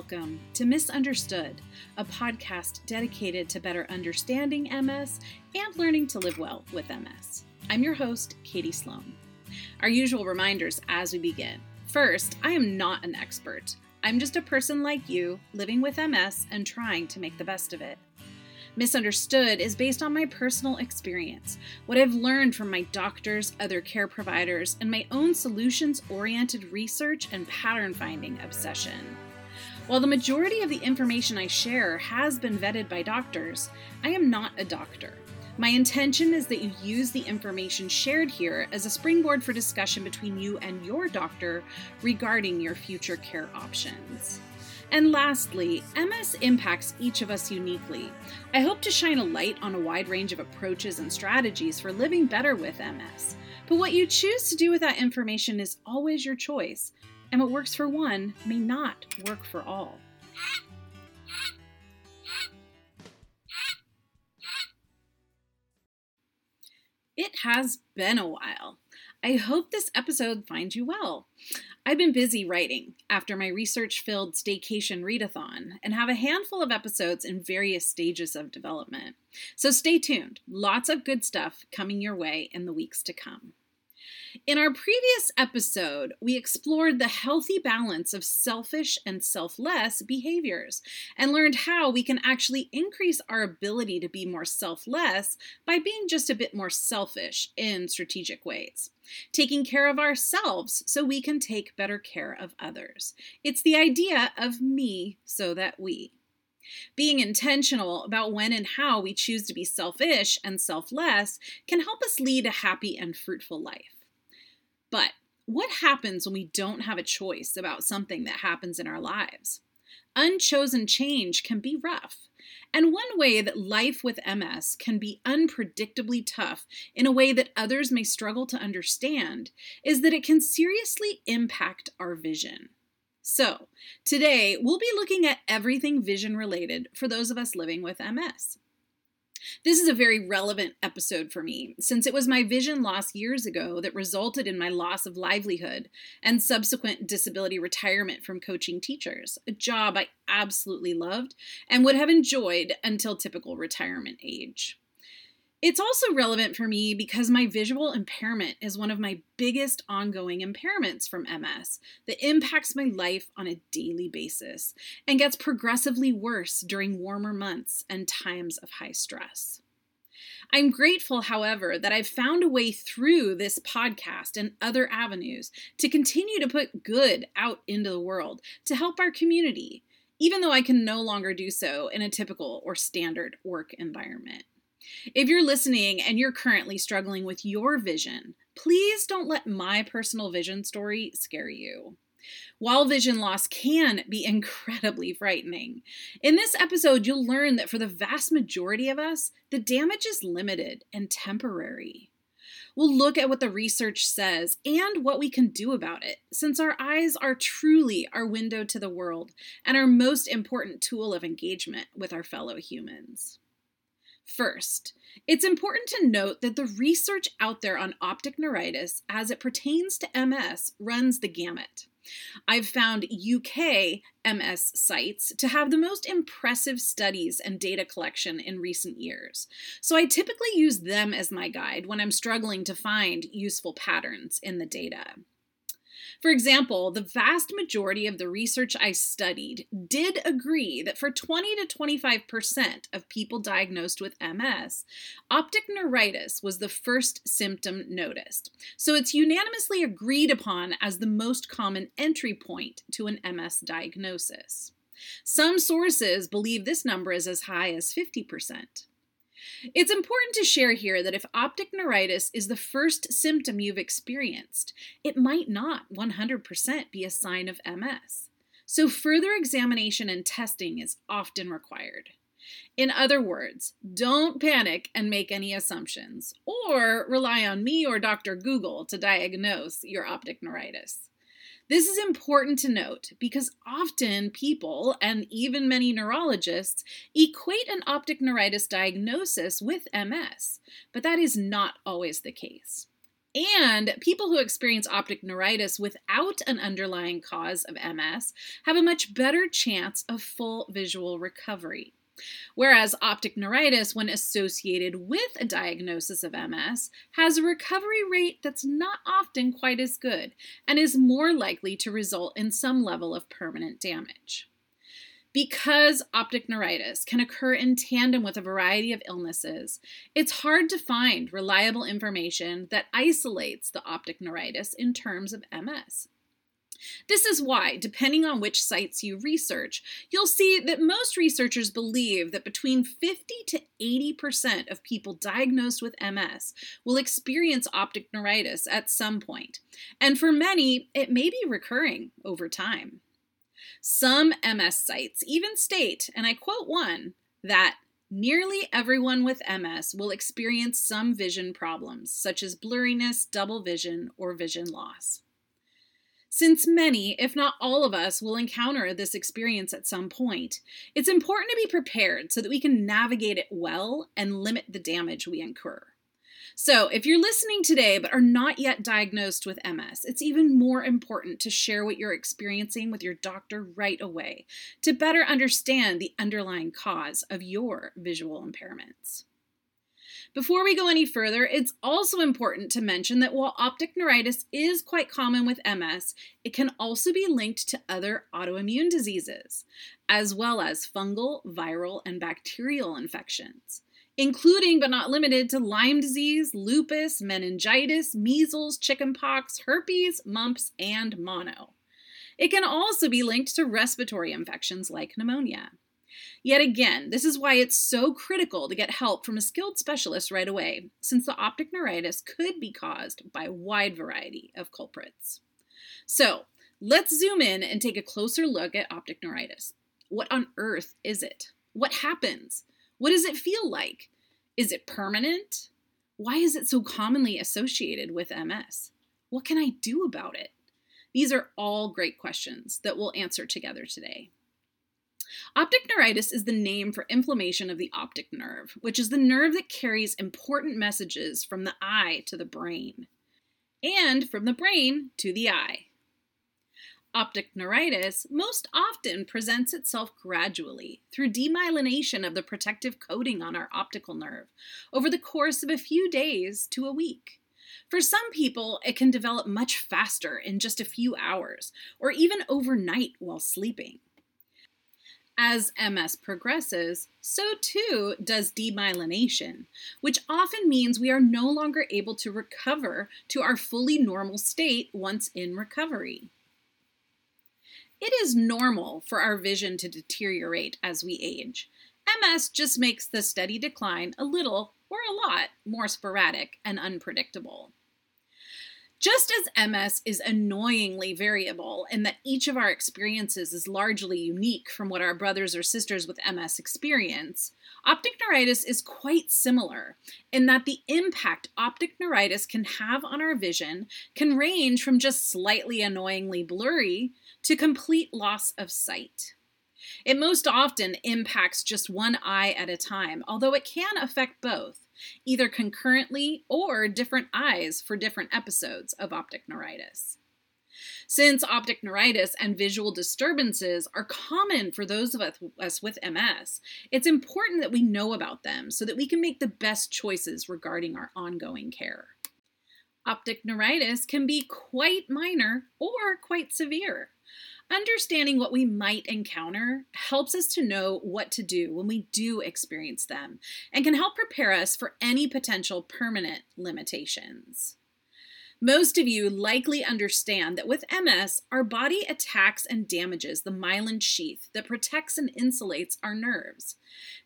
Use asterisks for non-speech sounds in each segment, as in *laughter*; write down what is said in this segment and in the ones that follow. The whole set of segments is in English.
welcome to Misunderstood, a podcast dedicated to better understanding MS and learning to live well with MS. I'm your host, Katie Sloan. Our usual reminders as we begin. First, I am not an expert. I'm just a person like you living with MS and trying to make the best of it. Misunderstood is based on my personal experience, what I've learned from my doctors, other care providers, and my own solutions oriented research and pattern finding obsession. While the majority of the information I share has been vetted by doctors, I am not a doctor. My intention is that you use the information shared here as a springboard for discussion between you and your doctor regarding your future care options. And lastly, MS impacts each of us uniquely. I hope to shine a light on a wide range of approaches and strategies for living better with MS. But what you choose to do with that information is always your choice, and what works for one may not work for all. It has been a while. I hope this episode finds you well. I've been busy writing after my research filled staycation readathon and have a handful of episodes in various stages of development. So stay tuned. Lots of good stuff coming your way in the weeks to come. In our previous episode, we explored the healthy balance of selfish and selfless behaviors and learned how we can actually increase our ability to be more selfless by being just a bit more selfish in strategic ways. Taking care of ourselves so we can take better care of others. It's the idea of me so that we. Being intentional about when and how we choose to be selfish and selfless can help us lead a happy and fruitful life. But what happens when we don't have a choice about something that happens in our lives? Unchosen change can be rough. And one way that life with MS can be unpredictably tough in a way that others may struggle to understand is that it can seriously impact our vision. So, today we'll be looking at everything vision related for those of us living with MS. This is a very relevant episode for me, since it was my vision loss years ago that resulted in my loss of livelihood and subsequent disability retirement from coaching teachers, a job I absolutely loved and would have enjoyed until typical retirement age. It's also relevant for me because my visual impairment is one of my biggest ongoing impairments from MS that impacts my life on a daily basis and gets progressively worse during warmer months and times of high stress. I'm grateful, however, that I've found a way through this podcast and other avenues to continue to put good out into the world to help our community, even though I can no longer do so in a typical or standard work environment. If you're listening and you're currently struggling with your vision, please don't let my personal vision story scare you. While vision loss can be *laughs* incredibly frightening, in this episode, you'll learn that for the vast majority of us, the damage is limited and temporary. We'll look at what the research says and what we can do about it, since our eyes are truly our window to the world and our most important tool of engagement with our fellow humans. First, it's important to note that the research out there on optic neuritis as it pertains to MS runs the gamut. I've found UK MS sites to have the most impressive studies and data collection in recent years, so I typically use them as my guide when I'm struggling to find useful patterns in the data. For example, the vast majority of the research I studied did agree that for 20 to 25% of people diagnosed with MS, optic neuritis was the first symptom noticed. So it's unanimously agreed upon as the most common entry point to an MS diagnosis. Some sources believe this number is as high as 50%. It's important to share here that if optic neuritis is the first symptom you've experienced, it might not 100% be a sign of MS. So, further examination and testing is often required. In other words, don't panic and make any assumptions, or rely on me or Dr. Google to diagnose your optic neuritis. This is important to note because often people, and even many neurologists, equate an optic neuritis diagnosis with MS, but that is not always the case. And people who experience optic neuritis without an underlying cause of MS have a much better chance of full visual recovery. Whereas optic neuritis, when associated with a diagnosis of MS, has a recovery rate that's not often quite as good and is more likely to result in some level of permanent damage. Because optic neuritis can occur in tandem with a variety of illnesses, it's hard to find reliable information that isolates the optic neuritis in terms of MS. This is why, depending on which sites you research, you'll see that most researchers believe that between 50 to 80% of people diagnosed with MS will experience optic neuritis at some point, and for many, it may be recurring over time. Some MS sites even state, and I quote one, that nearly everyone with MS will experience some vision problems, such as blurriness, double vision, or vision loss. Since many, if not all of us, will encounter this experience at some point, it's important to be prepared so that we can navigate it well and limit the damage we incur. So, if you're listening today but are not yet diagnosed with MS, it's even more important to share what you're experiencing with your doctor right away to better understand the underlying cause of your visual impairments. Before we go any further, it's also important to mention that while optic neuritis is quite common with MS, it can also be linked to other autoimmune diseases, as well as fungal, viral, and bacterial infections including but not limited to Lyme disease, lupus, meningitis, measles, chickenpox, herpes, mumps, and mono. It can also be linked to respiratory infections like pneumonia. Yet again, this is why it's so critical to get help from a skilled specialist right away, since the optic neuritis could be caused by a wide variety of culprits. So, let's zoom in and take a closer look at optic neuritis. What on earth is it? What happens? What does it feel like? Is it permanent? Why is it so commonly associated with MS? What can I do about it? These are all great questions that we'll answer together today. Optic neuritis is the name for inflammation of the optic nerve, which is the nerve that carries important messages from the eye to the brain, and from the brain to the eye. Optic neuritis most often presents itself gradually through demyelination of the protective coating on our optical nerve over the course of a few days to a week. For some people, it can develop much faster in just a few hours or even overnight while sleeping. As MS progresses, so too does demyelination, which often means we are no longer able to recover to our fully normal state once in recovery. It is normal for our vision to deteriorate as we age. MS just makes the steady decline a little or a lot more sporadic and unpredictable. Just as MS is annoyingly variable in that each of our experiences is largely unique from what our brothers or sisters with MS experience, optic neuritis is quite similar in that the impact optic neuritis can have on our vision can range from just slightly annoyingly blurry to complete loss of sight. It most often impacts just one eye at a time, although it can affect both, either concurrently or different eyes for different episodes of optic neuritis. Since optic neuritis and visual disturbances are common for those of us with MS, it's important that we know about them so that we can make the best choices regarding our ongoing care. Optic neuritis can be quite minor or quite severe. Understanding what we might encounter helps us to know what to do when we do experience them and can help prepare us for any potential permanent limitations. Most of you likely understand that with MS, our body attacks and damages the myelin sheath that protects and insulates our nerves.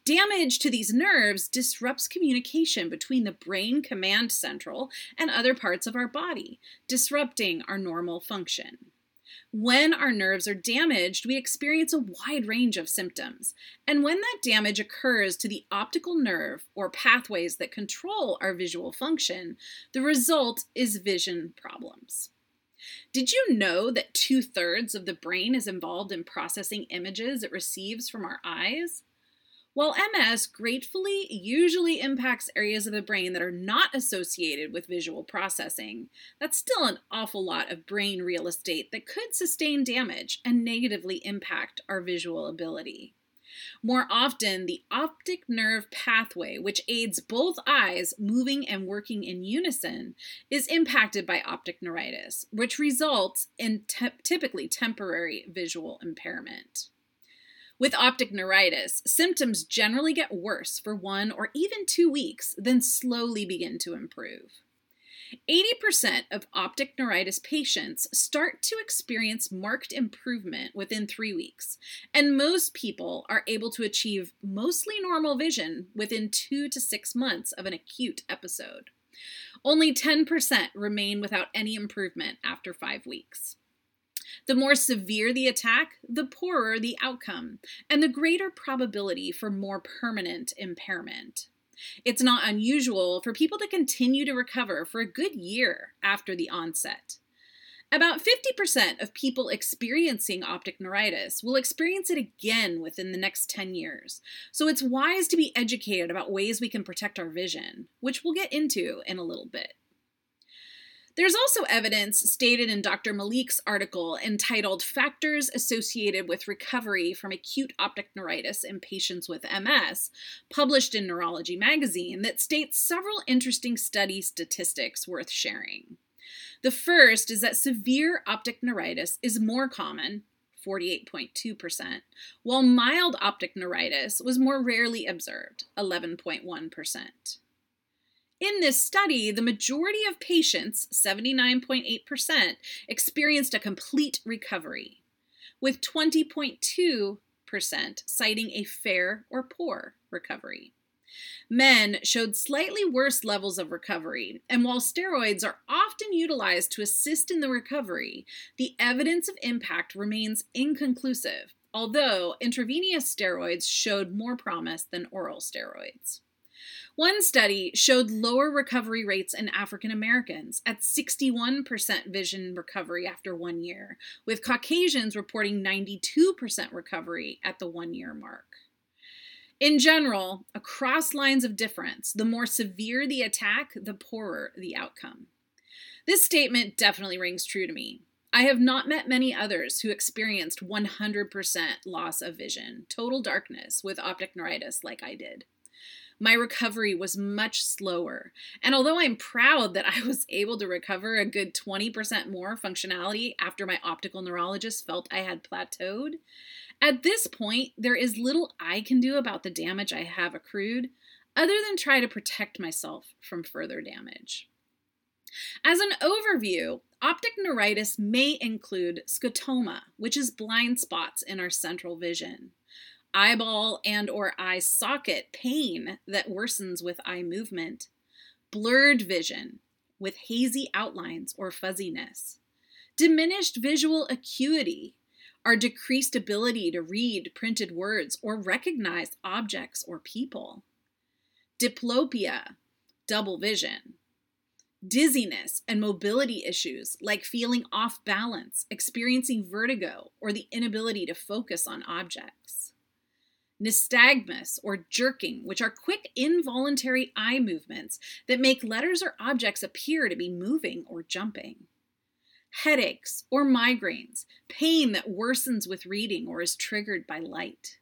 Damage to these nerves disrupts communication between the brain command central and other parts of our body, disrupting our normal function. When our nerves are damaged, we experience a wide range of symptoms. And when that damage occurs to the optical nerve or pathways that control our visual function, the result is vision problems. Did you know that two thirds of the brain is involved in processing images it receives from our eyes? While MS gratefully usually impacts areas of the brain that are not associated with visual processing, that's still an awful lot of brain real estate that could sustain damage and negatively impact our visual ability. More often, the optic nerve pathway, which aids both eyes moving and working in unison, is impacted by optic neuritis, which results in te- typically temporary visual impairment. With optic neuritis, symptoms generally get worse for one or even two weeks, then slowly begin to improve. 80% of optic neuritis patients start to experience marked improvement within three weeks, and most people are able to achieve mostly normal vision within two to six months of an acute episode. Only 10% remain without any improvement after five weeks. The more severe the attack, the poorer the outcome, and the greater probability for more permanent impairment. It's not unusual for people to continue to recover for a good year after the onset. About 50% of people experiencing optic neuritis will experience it again within the next 10 years, so it's wise to be educated about ways we can protect our vision, which we'll get into in a little bit. There's also evidence stated in Dr. Malik's article entitled Factors Associated with Recovery from Acute Optic Neuritis in Patients with MS, published in Neurology magazine, that states several interesting study statistics worth sharing. The first is that severe optic neuritis is more common, 48.2%, while mild optic neuritis was more rarely observed, 11.1%. In this study, the majority of patients, 79.8%, experienced a complete recovery, with 20.2% citing a fair or poor recovery. Men showed slightly worse levels of recovery, and while steroids are often utilized to assist in the recovery, the evidence of impact remains inconclusive, although intravenous steroids showed more promise than oral steroids. One study showed lower recovery rates in African Americans at 61% vision recovery after one year, with Caucasians reporting 92% recovery at the one year mark. In general, across lines of difference, the more severe the attack, the poorer the outcome. This statement definitely rings true to me. I have not met many others who experienced 100% loss of vision, total darkness with optic neuritis like I did my recovery was much slower. And although I'm proud that I was able to recover a good 20% more functionality after my optical neurologist felt I had plateaued, at this point, there is little I can do about the damage I have accrued other than try to protect myself from further damage. As an overview, optic neuritis may include scotoma, which is blind spots in our central vision eyeball and or eye socket pain that worsens with eye movement, blurred vision with hazy outlines or fuzziness, diminished visual acuity, our decreased ability to read printed words or recognize objects or people, diplopia, double vision, dizziness and mobility issues like feeling off balance, experiencing vertigo, or the inability to focus on objects nystagmus, or jerking, which are quick involuntary eye movements that make letters or objects appear to be moving or jumping. Headaches or migraines, pain that worsens with reading or is triggered by light.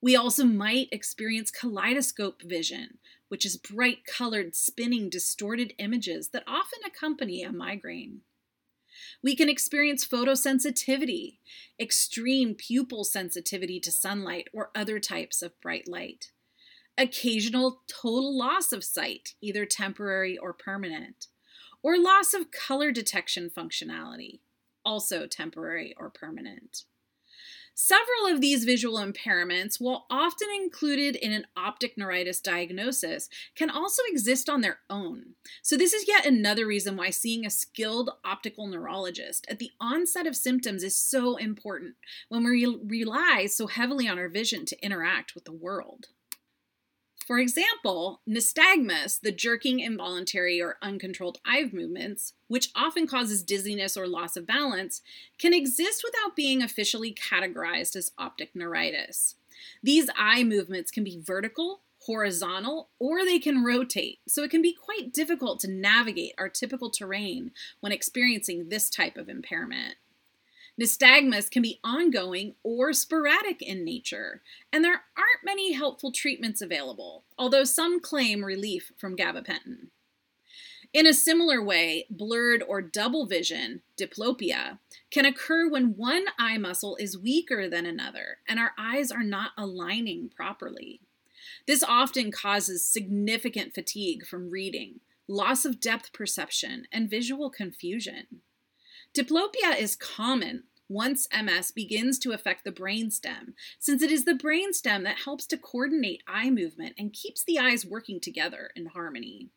We also might experience kaleidoscope vision, which is bright colored, spinning, distorted images that often accompany a migraine. We can experience photosensitivity, extreme pupil sensitivity to sunlight or other types of bright light. Occasional total loss of sight, either temporary or permanent, or loss of color detection functionality, also temporary or permanent. Several of these visual impairments, while often included in an optic neuritis diagnosis, can also exist on their own. So, this is yet another reason why seeing a skilled optical neurologist at the onset of symptoms is so important when we rely so heavily on our vision to interact with the world. For example, nystagmus, the jerking, involuntary, or uncontrolled eye movements, which often causes dizziness or loss of balance, can exist without being officially categorized as optic neuritis. These eye movements can be vertical, horizontal, or they can rotate, so it can be quite difficult to navigate our typical terrain when experiencing this type of impairment. Nystagmus can be ongoing or sporadic in nature, and there aren't many helpful treatments available, although some claim relief from gabapentin. In a similar way, blurred or double vision, diplopia, can occur when one eye muscle is weaker than another and our eyes are not aligning properly. This often causes significant fatigue from reading, loss of depth perception, and visual confusion. Diplopia is common once MS begins to affect the brainstem, since it is the brainstem that helps to coordinate eye movement and keeps the eyes working together in harmony.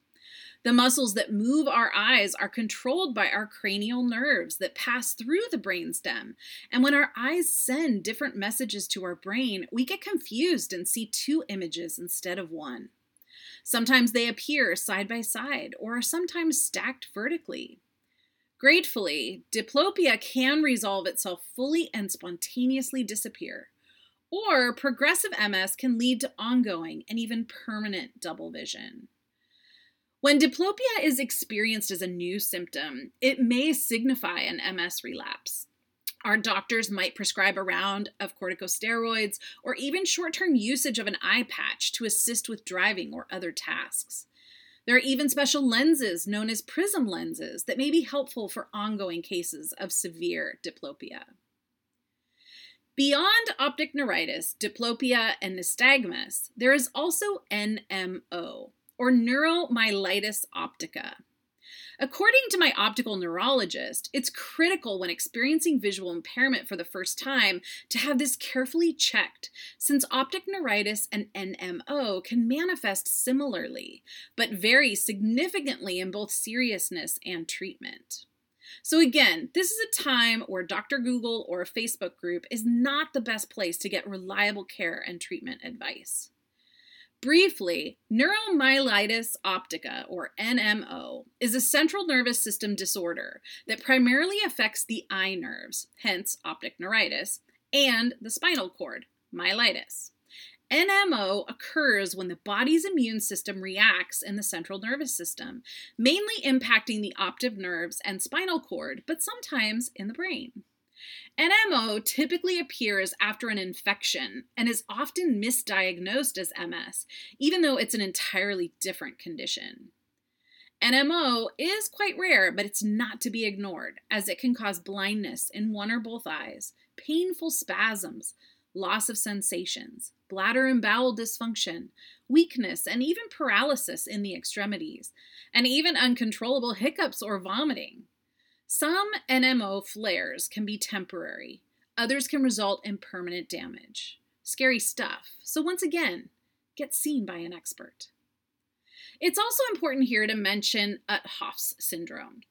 The muscles that move our eyes are controlled by our cranial nerves that pass through the brainstem. And when our eyes send different messages to our brain, we get confused and see two images instead of one. Sometimes they appear side by side or are sometimes stacked vertically. Gratefully, diplopia can resolve itself fully and spontaneously disappear. Or progressive MS can lead to ongoing and even permanent double vision. When diplopia is experienced as a new symptom, it may signify an MS relapse. Our doctors might prescribe a round of corticosteroids or even short term usage of an eye patch to assist with driving or other tasks. There are even special lenses known as prism lenses that may be helpful for ongoing cases of severe diplopia. Beyond optic neuritis, diplopia, and nystagmus, there is also NMO, or neuromyelitis optica. According to my optical neurologist, it's critical when experiencing visual impairment for the first time to have this carefully checked, since optic neuritis and NMO can manifest similarly, but vary significantly in both seriousness and treatment. So, again, this is a time where Dr. Google or a Facebook group is not the best place to get reliable care and treatment advice. Briefly, neuromyelitis optica, or NMO, is a central nervous system disorder that primarily affects the eye nerves, hence optic neuritis, and the spinal cord, myelitis. NMO occurs when the body's immune system reacts in the central nervous system, mainly impacting the optic nerves and spinal cord, but sometimes in the brain. NMO typically appears after an infection and is often misdiagnosed as MS, even though it's an entirely different condition. NMO is quite rare, but it's not to be ignored, as it can cause blindness in one or both eyes, painful spasms, loss of sensations, bladder and bowel dysfunction, weakness, and even paralysis in the extremities, and even uncontrollable hiccups or vomiting. Some NMO flares can be temporary, others can result in permanent damage. Scary stuff. So, once again, get seen by an expert. It's also important here to mention Uhthoff's syndrome,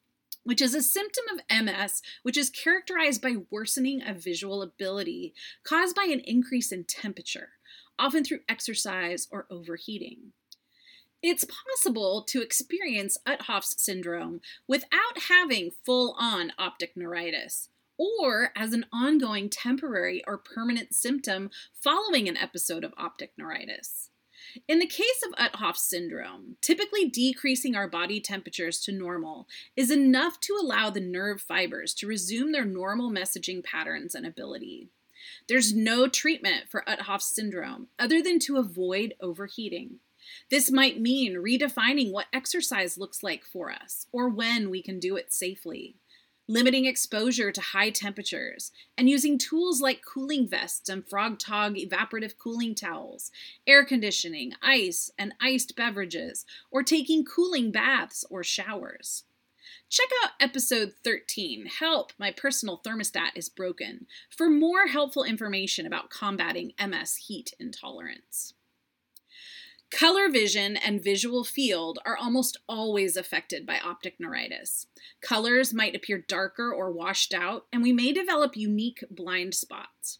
which is a symptom of MS which is characterized by worsening of visual ability caused by an increase in temperature, often through exercise or overheating. It's possible to experience Uhthoff's syndrome without having full on optic neuritis or as an ongoing temporary or permanent symptom following an episode of optic neuritis. In the case of Uhthoff's syndrome, typically decreasing our body temperatures to normal is enough to allow the nerve fibers to resume their normal messaging patterns and ability. There's no treatment for Uhthoff's syndrome other than to avoid overheating. This might mean redefining what exercise looks like for us or when we can do it safely, limiting exposure to high temperatures, and using tools like cooling vests and Frogg Togg evaporative cooling towels, air conditioning, ice, and iced beverages, or taking cooling baths or showers. Check out episode 13, Help, My Personal Thermostat is Broken, for more helpful information about combating MS heat intolerance. Color vision and visual field are almost always affected by optic neuritis. Colors might appear darker or washed out, and we may develop unique blind spots.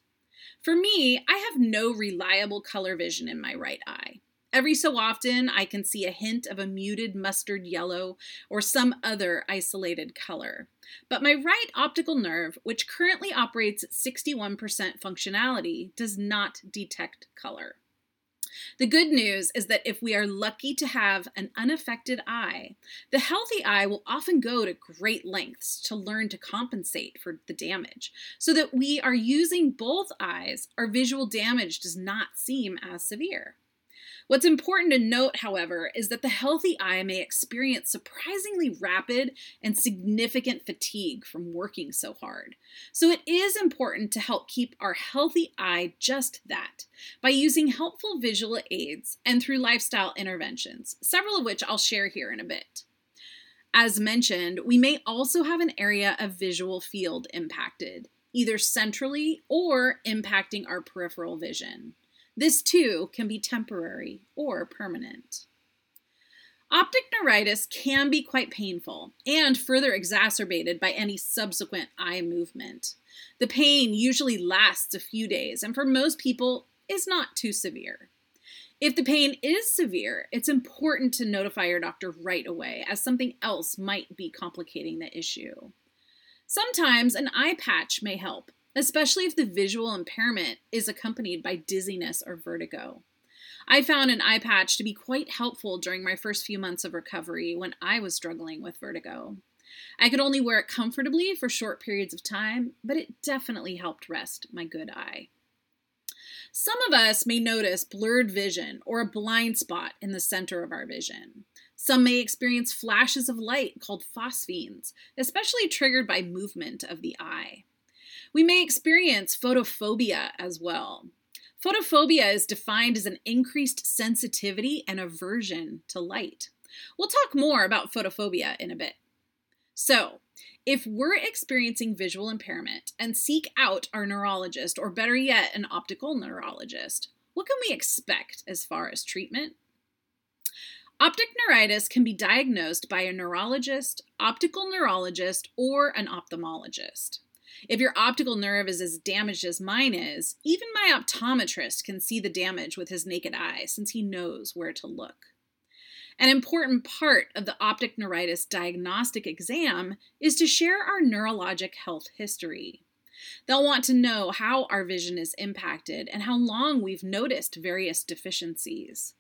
For me, I have no reliable color vision in my right eye. Every so often, I can see a hint of a muted mustard yellow or some other isolated color. But my right optical nerve, which currently operates at 61% functionality, does not detect color. The good news is that if we are lucky to have an unaffected eye, the healthy eye will often go to great lengths to learn to compensate for the damage. So that we are using both eyes, our visual damage does not seem as severe. What's important to note, however, is that the healthy eye may experience surprisingly rapid and significant fatigue from working so hard. So it is important to help keep our healthy eye just that by using helpful visual aids and through lifestyle interventions, several of which I'll share here in a bit. As mentioned, we may also have an area of visual field impacted, either centrally or impacting our peripheral vision. This too can be temporary or permanent. Optic neuritis can be quite painful and further exacerbated by any subsequent eye movement. The pain usually lasts a few days and for most people is not too severe. If the pain is severe, it's important to notify your doctor right away as something else might be complicating the issue. Sometimes an eye patch may help, especially if the visual impairment is accompanied by dizziness or vertigo. I found an eye patch to be quite helpful during my first few months of recovery when I was struggling with vertigo. I could only wear it comfortably for short periods of time, but it definitely helped rest my good eye. Some of us may notice blurred vision or a blind spot in the center of our vision. Some may experience flashes of light called phosphenes, especially triggered by movement of the eye. We may experience photophobia as well. Photophobia is defined as an increased sensitivity and aversion to light. We'll talk more about photophobia in a bit. So, if we're experiencing visual impairment and seek out our neurologist, or better yet, an optical neurologist, what can we expect as far as treatment? Optic neuritis can be diagnosed by a neurologist, optical neurologist, or an ophthalmologist. If your optical nerve is as damaged as mine is, even my optometrist can see the damage with his naked eye since he knows where to look. An important part of the optic neuritis diagnostic exam is to share our neurologic health history. They'll want to know how our vision is impacted and how long we've noticed various deficiencies.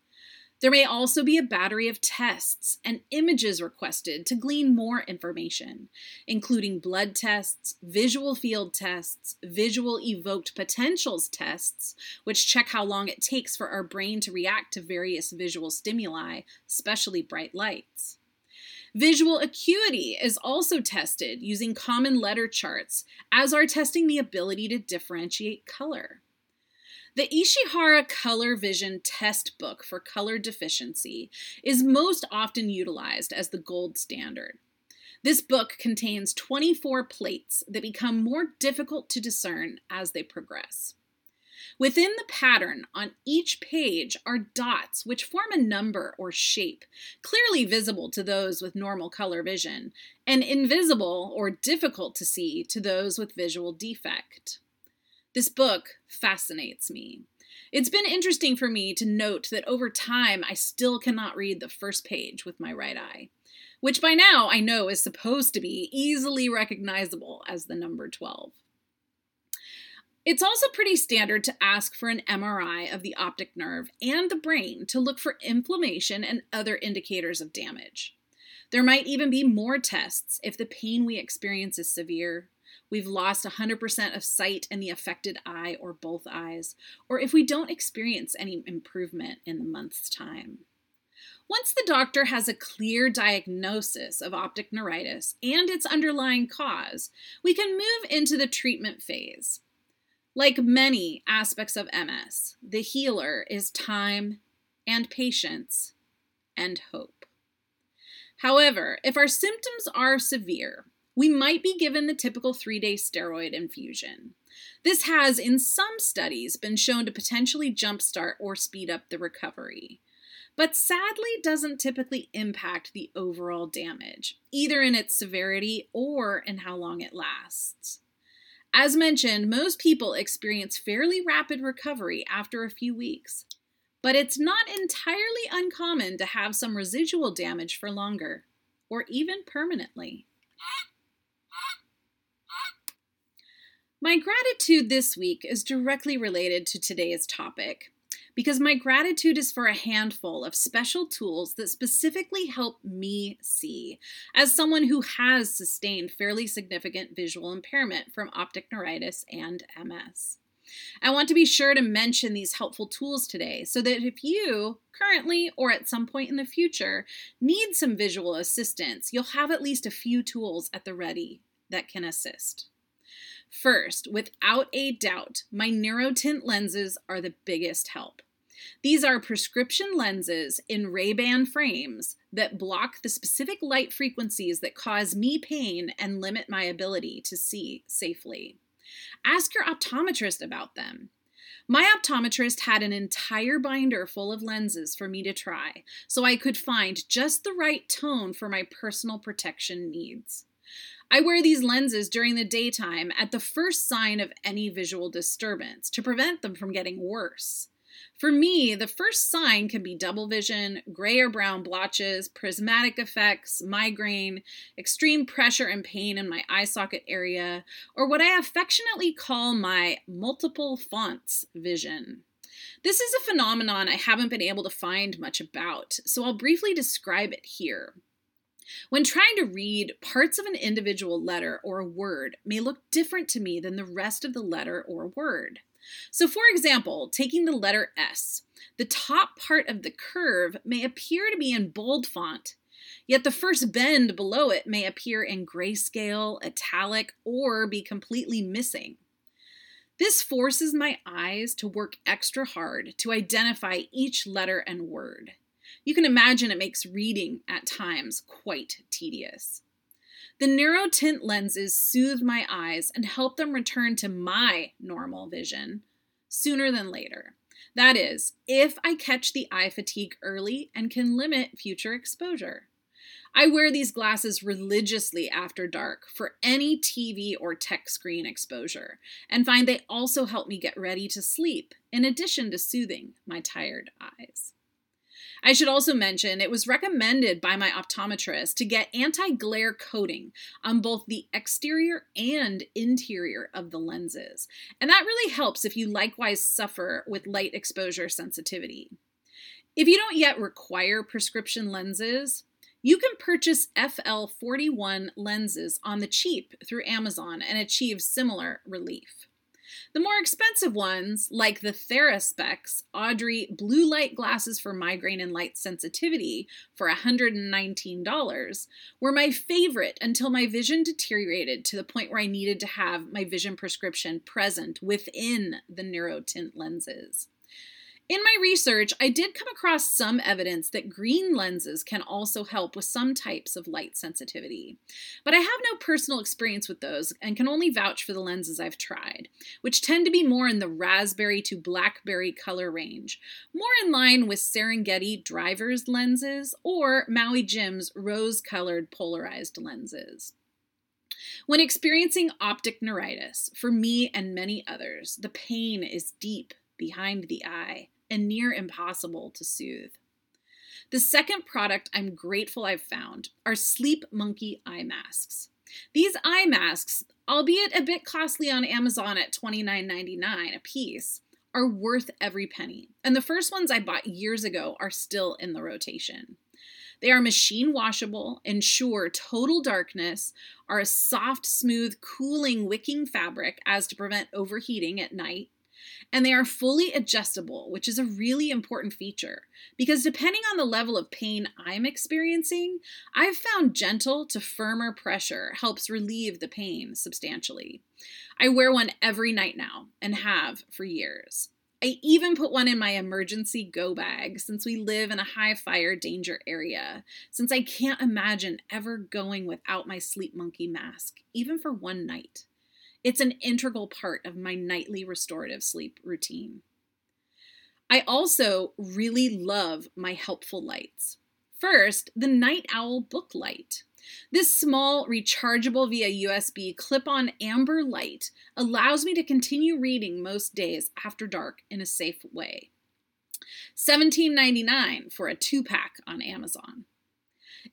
There may also be a battery of tests and images requested to glean more information, including blood tests, visual field tests, visual evoked potentials tests, which check how long it takes for our brain to react to various visual stimuli, especially bright lights. Visual acuity is also tested using common letter charts, as are testing the ability to differentiate color. The Ishihara Color Vision Test Book for Color Deficiency is most often utilized as the gold standard. This book contains 24 plates that become more difficult to discern as they progress. Within the pattern on each page are dots which form a number or shape, clearly visible to those with normal color vision, and invisible or difficult to see to those with visual defect. This book fascinates me. It's been interesting for me to note that over time I still cannot read the first page with my right eye, which by now I know is supposed to be easily recognizable as the number 12. It's also pretty standard to ask for an MRI of the optic nerve and the brain to look for inflammation and other indicators of damage. There might even be more tests if the pain we experience is severe, we've lost 100% of sight in the affected eye or both eyes, or if we don't experience any improvement in the month's time. Once the doctor has a clear diagnosis of optic neuritis and its underlying cause, we can move into the treatment phase. Like many aspects of MS, the healer is time and patience and hope. However, if our symptoms are severe, we might be given the typical three day steroid infusion. This has, in some studies, been shown to potentially jumpstart or speed up the recovery, but sadly doesn't typically impact the overall damage, either in its severity or in how long it lasts. As mentioned, most people experience fairly rapid recovery after a few weeks. but it's not entirely uncommon to have some residual damage for longer, or even permanently. My gratitude this week is directly related to today's topic because my gratitude is for a handful of special tools that specifically help me see as someone who has sustained fairly significant visual impairment from optic neuritis and MS. I want to be sure to mention these helpful tools today so that if you, currently or at some point in the future, need some visual assistance, you'll have at least a few tools at the ready that can assist. First, without a doubt, my NeuroTint lenses are the biggest help. These are prescription lenses in Ray-Ban frames that block the specific light frequencies that cause me pain and limit my ability to see safely. Ask your optometrist about them. My optometrist had an entire binder full of lenses for me to try, so I could find just the right tone for my personal protection needs. I wear these lenses during the daytime at the first sign of any visual disturbance to prevent them from getting worse. For me, the first sign can be double vision, gray or brown blotches, prismatic effects, migraine, extreme pressure and pain in my eye socket area, or what I affectionately call my multiple fonts vision. This is a phenomenon I haven't been able to find much about, so I'll briefly describe it here. When trying to read, parts of an individual letter or word may look different to me than the rest of the letter or word. So, for example, taking the letter S, the top part of the curve may appear to be in bold font, yet the first bend below it may appear in grayscale, italic, or be completely missing. This forces my eyes to work extra hard to identify each letter and word. You can imagine it makes reading at times quite tedious. The NeuroTint lenses soothe my eyes and help them return to my normal vision sooner than later. That is, if I catch the eye fatigue early and can limit future exposure. I wear these glasses religiously after dark for any TV or tech screen exposure and find they also help me get ready to sleep, in addition to soothing my tired eyes. I should also mention it was recommended by my optometrist to get anti glare coating on both the exterior and interior of the lenses. And that really helps if you likewise suffer with light exposure sensitivity. If you don't yet require prescription lenses, you can purchase FL41 lenses on the cheap through Amazon and achieve similar relief. The more expensive ones, like the TheraSpecs Audrey blue light glasses for migraine and light sensitivity for $119, were my favorite until my vision deteriorated to the point where I needed to have my vision prescription present within the NeuroTint lenses. In my research, I did come across some evidence that green lenses can also help with some types of light sensitivity. But I have no personal experience with those and can only vouch for the lenses I've tried, which tend to be more in the raspberry to blackberry color range, more in line with Serengeti driver's lenses or Maui Jim's rose colored polarized lenses. When experiencing optic neuritis, for me and many others, the pain is deep behind the eye and near impossible to soothe. The second product I'm grateful I've found are Sleep Monkey eye masks. These eye masks, albeit a bit costly on Amazon at $29.99 a piece, are worth every penny. And the first ones I bought years ago are still in the rotation. They are machine washable, ensure total darkness, are a soft, smooth, cooling, wicking fabric as to prevent overheating at night, and they are fully adjustable, which is a really important feature because depending on the level of pain I'm experiencing, I've found gentle to firmer pressure helps relieve the pain substantially. I wear one every night now and have for years. I even put one in my emergency go bag since we live in a high fire danger area, since I can't imagine ever going without my sleep monkey mask, even for one night. It's an integral part of my nightly restorative sleep routine. I also really love my helpful lights. First, the Night Owl Book Light. This small, rechargeable via USB clip on amber light allows me to continue reading most days after dark in a safe way. $17.99 for a two pack on Amazon.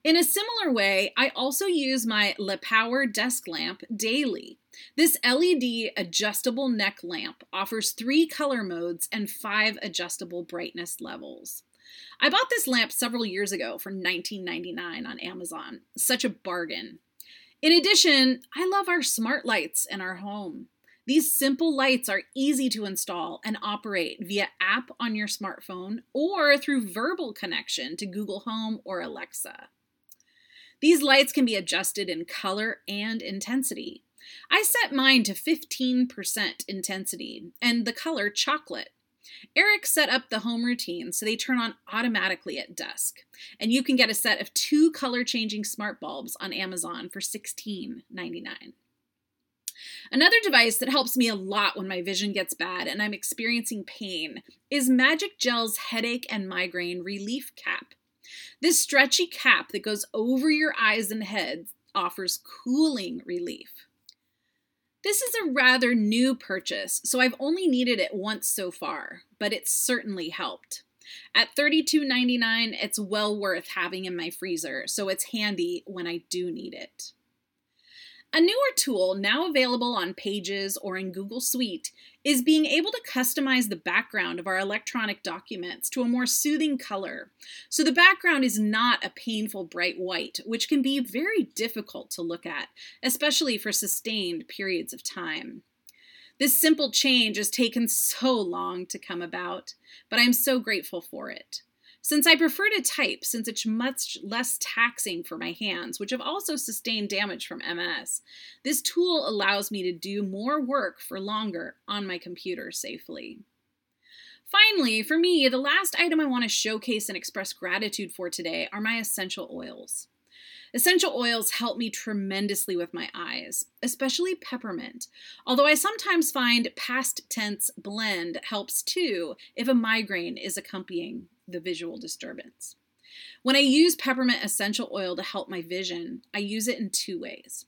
In a similar way, I also use my Le Power desk lamp daily. This LED adjustable neck lamp offers three color modes and five adjustable brightness levels. I bought this lamp several years ago for $19.99 on Amazon. Such a bargain. In addition, I love our smart lights in our home. These simple lights are easy to install and operate via app on your smartphone or through verbal connection to Google Home or Alexa. These lights can be adjusted in color and intensity. I set mine to 15% intensity and the color chocolate. Eric set up the home routine so they turn on automatically at dusk. And you can get a set of two color changing smart bulbs on Amazon for $16.99. Another device that helps me a lot when my vision gets bad and I'm experiencing pain is Magic Gel's headache and migraine relief cap. This stretchy cap that goes over your eyes and head offers cooling relief. This is a rather new purchase, so I've only needed it once so far, but it's certainly helped. At $32.99, it's well worth having in my freezer, so it's handy when I do need it. A newer tool now available on Pages or in Google Suite is being able to customize the background of our electronic documents to a more soothing color. So the background is not a painful bright white, which can be very difficult to look at, especially for sustained periods of time. This simple change has taken so long to come about, but I'm so grateful for it. Since I prefer to type, since it's much less taxing for my hands, which have also sustained damage from MS, this tool allows me to do more work for longer on my computer safely. Finally, for me, the last item I want to showcase and express gratitude for today are my essential oils. Essential oils help me tremendously with my eyes, especially peppermint, although I sometimes find PastTense blend helps too if a migraine is accompanying the visual disturbance. When I use peppermint essential oil to help my vision, I use it in two ways.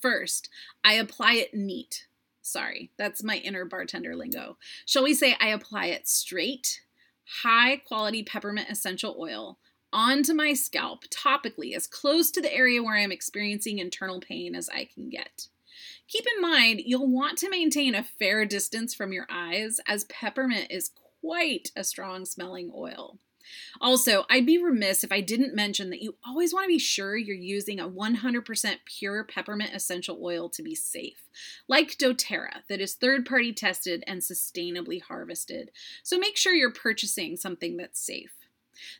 First, I apply it neat. Sorry, that's my inner bartender lingo. Shall we say I apply it straight, high quality peppermint essential oil onto my scalp topically as close to the area where I'm experiencing internal pain as I can get. Keep in mind, you'll want to maintain a fair distance from your eyes as peppermint is quite a strong smelling oil. Also, I'd be remiss if I didn't mention that you always want to be sure you're using a 100% pure peppermint essential oil to be safe, like doTERRA, that is third party tested and sustainably harvested. So make sure you're purchasing something that's safe.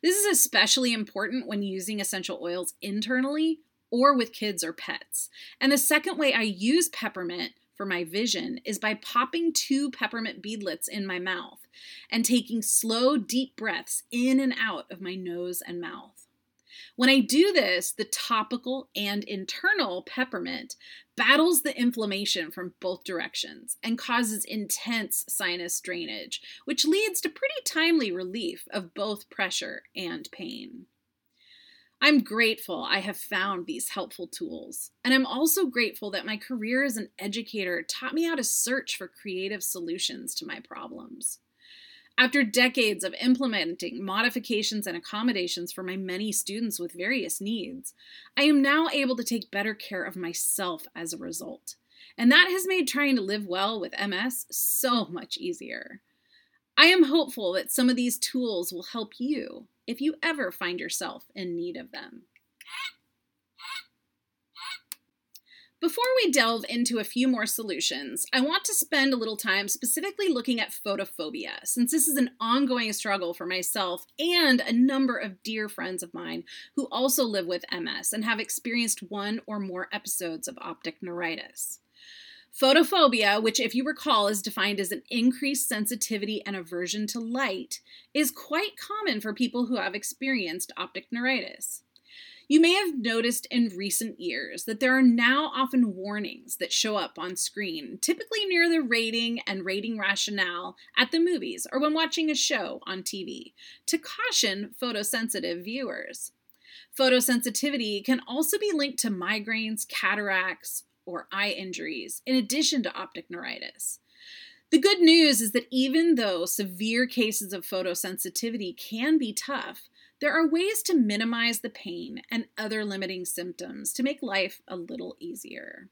This is especially important when using essential oils internally or with kids or pets. And the second way I use peppermint for my vision is by popping two peppermint beadlets in my mouth and taking slow, deep breaths in and out of my nose and mouth. When I do this, the topical and internal peppermint battles the inflammation from both directions and causes intense sinus drainage, which leads to pretty timely relief of both pressure and pain. I'm grateful I have found these helpful tools. And I'm also grateful that my career as an educator taught me how to search for creative solutions to my problems. After decades of implementing modifications and accommodations for my many students with various needs, I am now able to take better care of myself as a result. And that has made trying to live well with MS so much easier. I am hopeful that some of these tools will help you if you ever find yourself in need of them. Before we delve into a few more solutions, I want to spend a little time specifically looking at photophobia, since this is an ongoing struggle for myself and a number of dear friends of mine who also live with MS and have experienced one or more episodes of optic neuritis. Photophobia, which, if you recall, is defined as an increased sensitivity and aversion to light, is quite common for people who have experienced optic neuritis. You may have noticed in recent years that there are now often warnings that show up on screen, typically near the rating and rating rationale at the movies or when watching a show on TV, to caution photosensitive viewers. Photosensitivity can also be linked to migraines, cataracts, or eye injuries, in addition to optic neuritis. The good news is that even though severe cases of photosensitivity can be tough, there are ways to minimize the pain and other limiting symptoms to make life a little easier.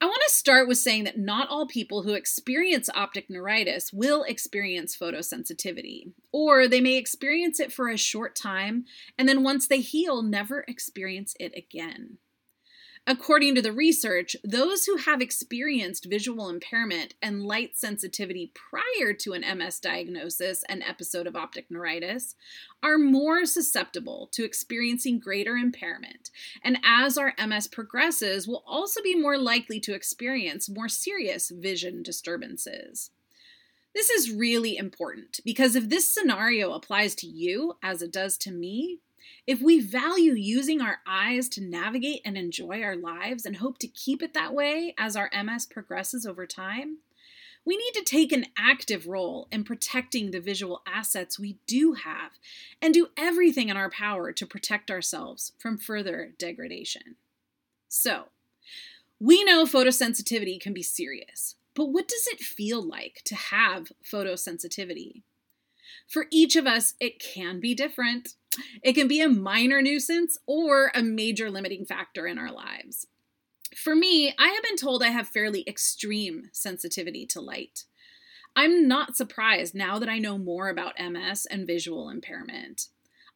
I want to start with saying that not all people who experience optic neuritis will experience photosensitivity, or they may experience it for a short time and then once they heal, never experience it again. According to the research, those who have experienced visual impairment and light sensitivity prior to an MS diagnosis and episode of optic neuritis are more susceptible to experiencing greater impairment, and as our MS progresses, will also be more likely to experience more serious vision disturbances. This is really important because if this scenario applies to you as it does to me, if we value using our eyes to navigate and enjoy our lives and hope to keep it that way as our MS progresses over time, we need to take an active role in protecting the visual assets we do have and do everything in our power to protect ourselves from further degradation. So, we know photosensitivity can be serious, but what does it feel like to have photosensitivity? For each of us, it can be different. It can be a minor nuisance or a major limiting factor in our lives. For me, I have been told I have fairly extreme sensitivity to light. I'm not surprised now that I know more about MS and visual impairment.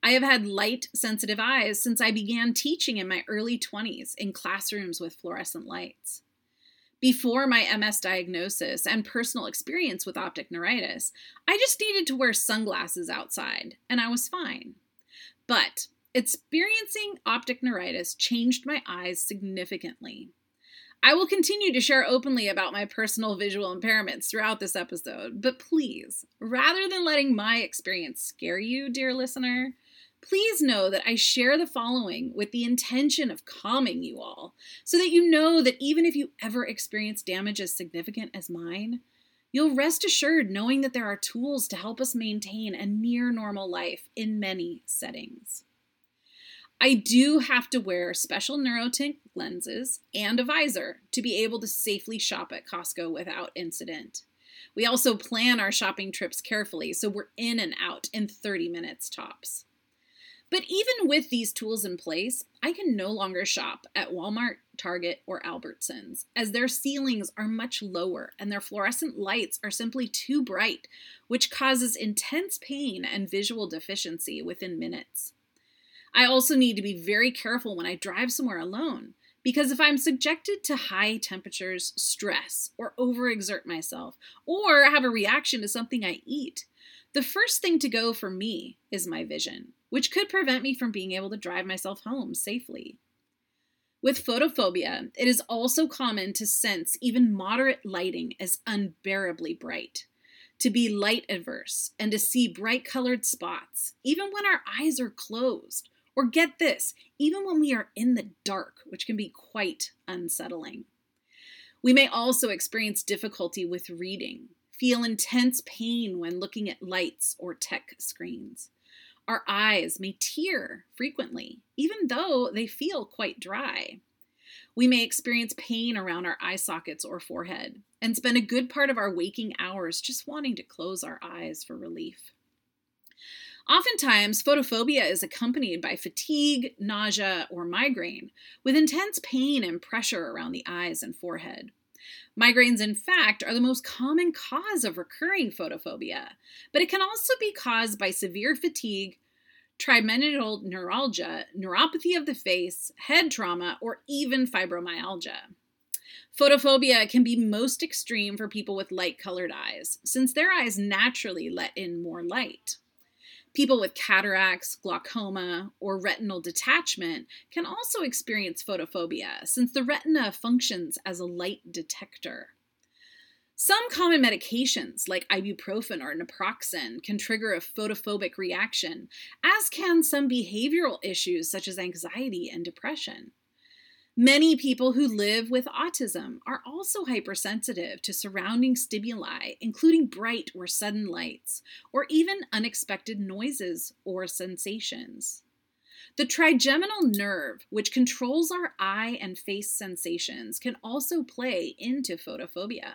I have had light sensitive eyes since I began teaching in my early 20s in classrooms with fluorescent lights. Before my MS diagnosis and personal experience with optic neuritis, I just needed to wear sunglasses outside, and I was fine. But experiencing optic neuritis changed my eyes significantly. I will continue to share openly about my personal visual impairments throughout this episode, but please, rather than letting my experience scare you, dear listener, please know that I share the following with the intention of calming you all, so that you know that even if you ever experience damage as significant as mine, You'll rest assured knowing that there are tools to help us maintain a near normal life in many settings. I do have to wear special neurotint lenses and a visor to be able to safely shop at Costco without incident. We also plan our shopping trips carefully so we're in and out in 30 minutes tops. But even with these tools in place, I can no longer shop at Walmart, Target, or Albertsons, as their ceilings are much lower and their fluorescent lights are simply too bright, which causes intense pain and visual deficiency within minutes. I also need to be very careful when I drive somewhere alone, because if I'm subjected to high temperatures, stress, or overexert myself, or have a reaction to something I eat, the first thing to go for me is my vision which could prevent me from being able to drive myself home safely. With photophobia, it is also common to sense even moderate lighting as unbearably bright, to be light averse, and to see bright colored spots, even when our eyes are closed. Or get this, even when we are in the dark, which can be quite unsettling. We may also experience difficulty with reading, feel intense pain when looking at lights or tech screens. Our eyes may tear frequently, even though they feel quite dry. We may experience pain around our eye sockets or forehead and spend a good part of our waking hours just wanting to close our eyes for relief. Oftentimes, photophobia is accompanied by fatigue, nausea, or migraine, with intense pain and pressure around the eyes and forehead. Migraines, in fact, are the most common cause of recurring photophobia, but it can also be caused by severe fatigue, trigeminal neuralgia, neuropathy of the face, head trauma, or even fibromyalgia. Photophobia can be most extreme for people with light colored eyes, since their eyes naturally let in more light. People with cataracts, glaucoma, or retinal detachment can also experience photophobia since the retina functions as a light detector. Some common medications, like ibuprofen or naproxen, can trigger a photophobic reaction, as can some behavioral issues such as anxiety and depression. Many people who live with autism are also hypersensitive to surrounding stimuli, including bright or sudden lights, or even unexpected noises or sensations. The trigeminal nerve, which controls our eye and face sensations, can also play into photophobia.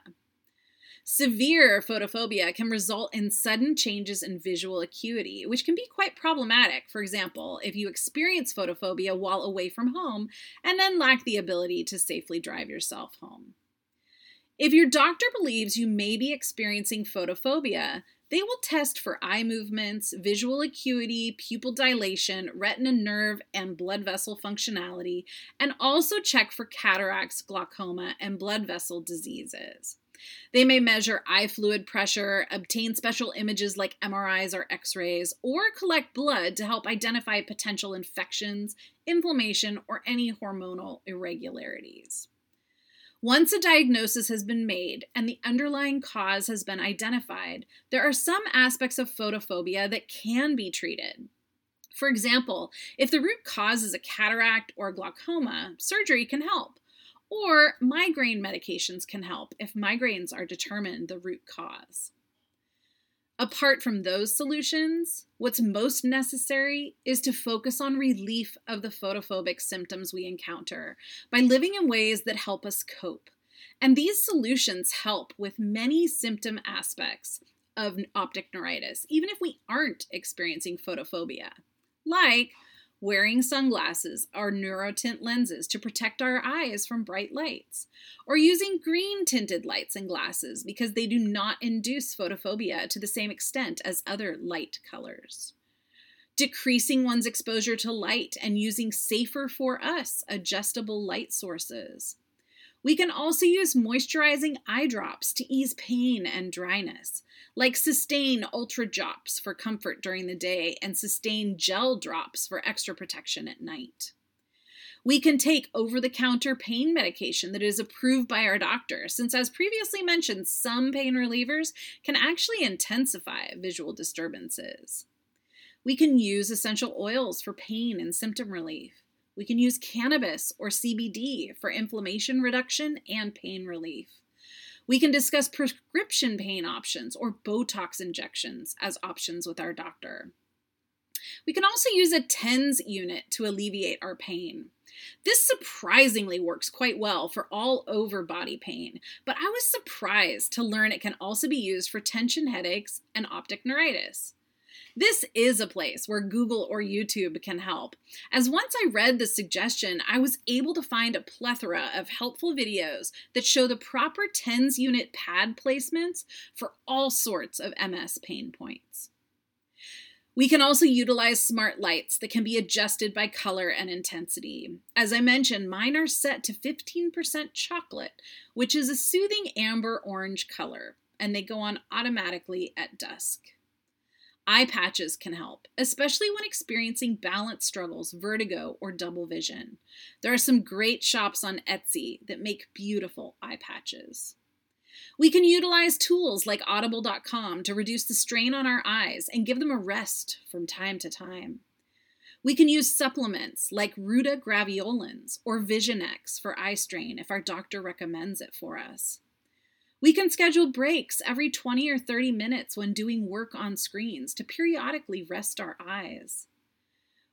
Severe photophobia can result in sudden changes in visual acuity, which can be quite problematic. For example, if you experience photophobia while away from home and then lack the ability to safely drive yourself home. If your doctor believes you may be experiencing photophobia, they will test for eye movements, visual acuity, pupil dilation, retina nerve and blood vessel functionality, and also check for cataracts, glaucoma, and blood vessel diseases. They may measure eye fluid pressure, obtain special images like MRIs or X rays, or collect blood to help identify potential infections, inflammation, or any hormonal irregularities. Once a diagnosis has been made and the underlying cause has been identified, there are some aspects of photophobia that can be treated. For example, if the root cause is a cataract or glaucoma, surgery can help. Or migraine medications can help if migraines are determined the root cause. Apart from those solutions, what's most necessary is to focus on relief of the photophobic symptoms we encounter by living in ways that help us cope. And these solutions help with many symptom aspects of optic neuritis, even if we aren't experiencing photophobia, like wearing sunglasses or neurotint lenses to protect our eyes from bright lights, or using green tinted lights and glasses because they do not induce photophobia to the same extent as other light colors. Decreasing one's exposure to light and using safer for us adjustable light sources. We can also use moisturizing eye drops to ease pain and dryness, like Systane Ultra Drops for comfort during the day and Systane Gel Drops for extra protection at night. We can take over the counter pain medication that is approved by our doctor, since, as previously mentioned, some pain relievers can actually intensify visual disturbances. We can use essential oils for pain and symptom relief. We can use cannabis or CBD for inflammation reduction and pain relief. We can discuss prescription pain options or Botox injections as options with our doctor. We can also use a TENS unit to alleviate our pain. This surprisingly works quite well for all over body pain, but I was surprised to learn it can also be used for tension headaches and optic neuritis. This is a place where Google or YouTube can help. As once I read the suggestion, I was able to find a plethora of helpful videos that show the proper TENS unit pad placements for all sorts of MS pain points. We can also utilize smart lights that can be adjusted by color and intensity. As I mentioned, mine are set to 15% chocolate, which is a soothing amber orange color, and they go on automatically at dusk. Eye patches can help, especially when experiencing balance struggles, vertigo, or double vision. There are some great shops on Etsy that make beautiful eye patches. We can utilize tools like audible.com to reduce the strain on our eyes and give them a rest from time to time. We can use supplements like Ruta Graveolens or Visionex for eye strain if our doctor recommends it for us. We can schedule breaks every 20 or 30 minutes when doing work on screens to periodically rest our eyes.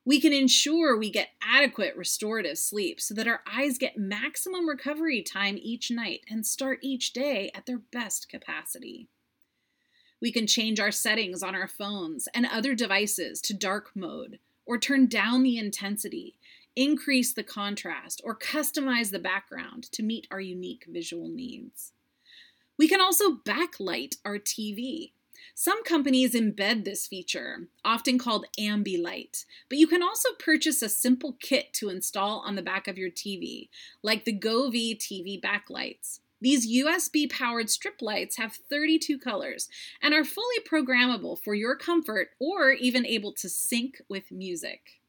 We can ensure we get adequate restorative sleep so that our eyes get maximum recovery time each night and start each day at their best capacity. We can change our settings on our phones and other devices to dark mode or turn down the intensity, increase the contrast, or customize the background to meet our unique visual needs. We can also backlight our TV. Some companies embed this feature, often called Ambilight, but you can also purchase a simple kit to install on the back of your TV, like the Govee TV backlights. These USB powered strip lights have 32 colors and are fully programmable for your comfort or even able to sync with music.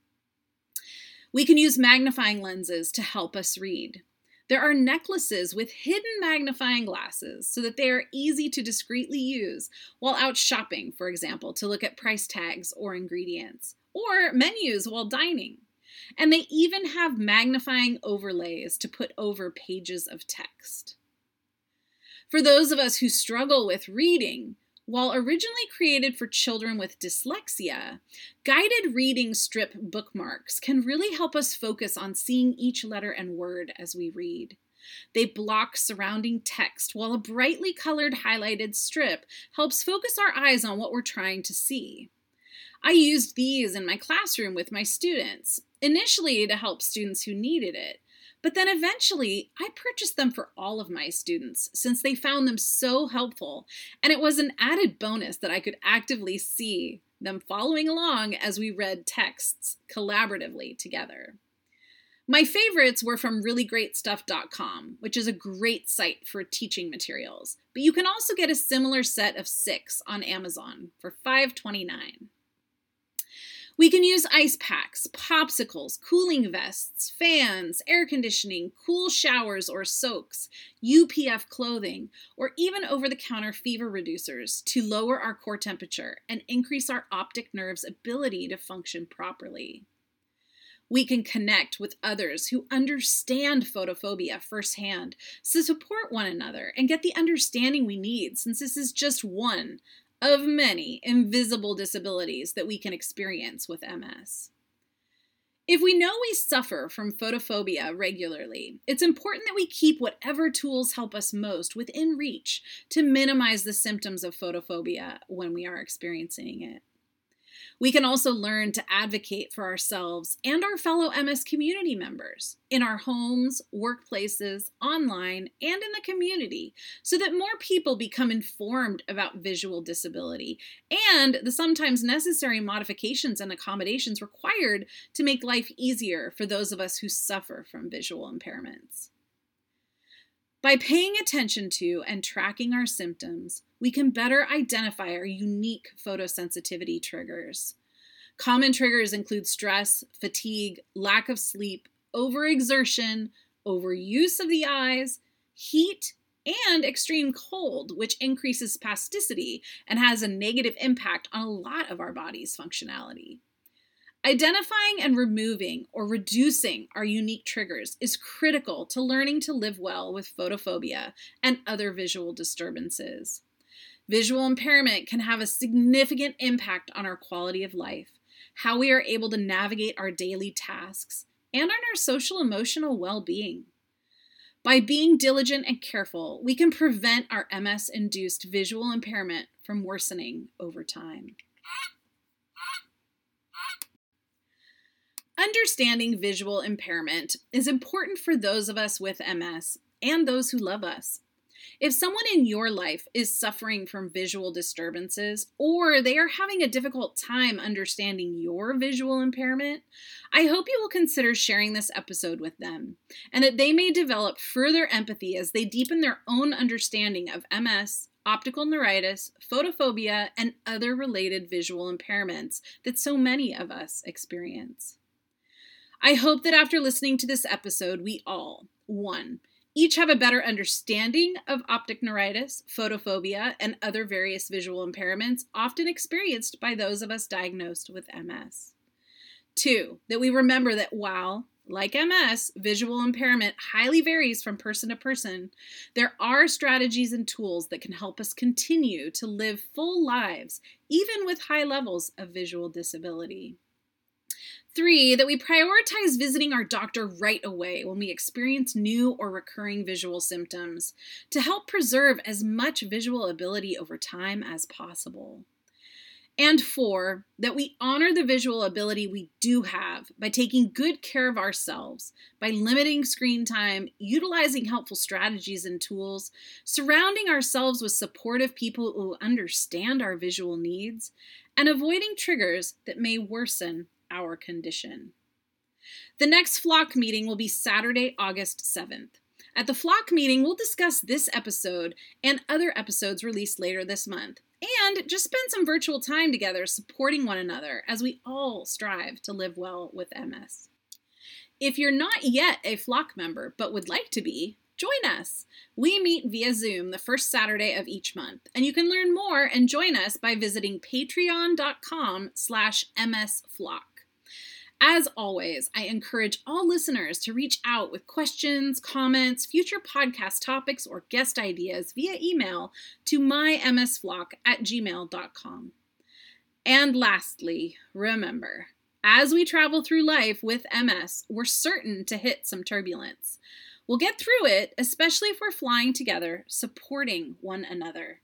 We can use magnifying lenses to help us read. There are necklaces with hidden magnifying glasses so that they are easy to discreetly use while out shopping, for example, to look at price tags or ingredients, or menus while dining. And they even have magnifying overlays to put over pages of text. For those of us who struggle with reading, while originally created for children with dyslexia, guided reading strip bookmarks can really help us focus on seeing each letter and word as we read. They block surrounding text, while a brightly colored highlighted strip helps focus our eyes on what we're trying to see. I used these in my classroom with my students, initially to help students who needed it, but then eventually I purchased them for all of my students since they found them so helpful, and it was an added bonus that I could actively see them following along as we read texts collaboratively together. My favorites were from reallyGreatStuff.com, which is a great site for teaching materials, but you can also get a similar set of six on Amazon for $5.29. We can use ice packs, popsicles, cooling vests, fans, air conditioning, cool showers or soaks, UPF clothing, or even over the counter fever reducers to lower our core temperature and increase our optic nerve's ability to function properly. We can connect with others who understand photophobia firsthand to support one another and get the understanding we need, since this is just one of many invisible disabilities that we can experience with MS. If we know we suffer from photophobia regularly, it's important that we keep whatever tools help us most within reach to minimize the symptoms of photophobia when we are experiencing it. We can also learn to advocate for ourselves and our fellow MS community members in our homes, workplaces, online, and in the community so that more people become informed about visual disability and the sometimes necessary modifications and accommodations required to make life easier for those of us who suffer from visual impairments. By paying attention to and tracking our symptoms, we can better identify our unique photosensitivity triggers. Common triggers include stress, fatigue, lack of sleep, overexertion, overuse of the eyes, heat, and extreme cold, which increases spasticity and has a negative impact on a lot of our body's functionality. Identifying and removing or reducing our unique triggers is critical to learning to live well with photophobia and other visual disturbances. Visual impairment can have a significant impact on our quality of life, how we are able to navigate our daily tasks, and on our social emotional well being. By being diligent and careful, we can prevent our MS induced visual impairment from worsening over time. Understanding visual impairment is important for those of us with MS and those who love us. If someone in your life is suffering from visual disturbances or they are having a difficult time understanding your visual impairment, I hope you will consider sharing this episode with them and that they may develop further empathy as they deepen their own understanding of MS, optical neuritis, photophobia, and other related visual impairments that so many of us experience. I hope that after listening to this episode, we all, one, each have a better understanding of optic neuritis, photophobia, and other various visual impairments often experienced by those of us diagnosed with MS. Two, that we remember that while, like MS, visual impairment highly varies from person to person, there are strategies and tools that can help us continue to live full lives, even with high levels of visual disability. Three, that we prioritize visiting our doctor right away when we experience new or recurring visual symptoms to help preserve as much visual ability over time as possible. And four, that we honor the visual ability we do have by taking good care of ourselves, by limiting screen time, utilizing helpful strategies and tools, surrounding ourselves with supportive people who understand our visual needs, and avoiding triggers that may worsen our condition. The next flock meeting will be Saturday, August 7th. At the flock meeting, we'll discuss this episode and other episodes released later this month, and just spend some virtual time together supporting one another as we all strive to live well with MS. If you're not yet a flock member but would like to be, join us. We meet via Zoom the first Saturday of each month, and you can learn more and join us by visiting patreon.com slash msflock. As always, I encourage all listeners to reach out with questions, comments, future podcast topics, or guest ideas via email to mymsflock at gmail.com. And lastly, remember, as we travel through life with MS, we're certain to hit some turbulence. We'll get through it, especially if we're flying together, supporting one another.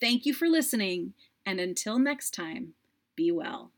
Thank you for listening, and until next time, be well.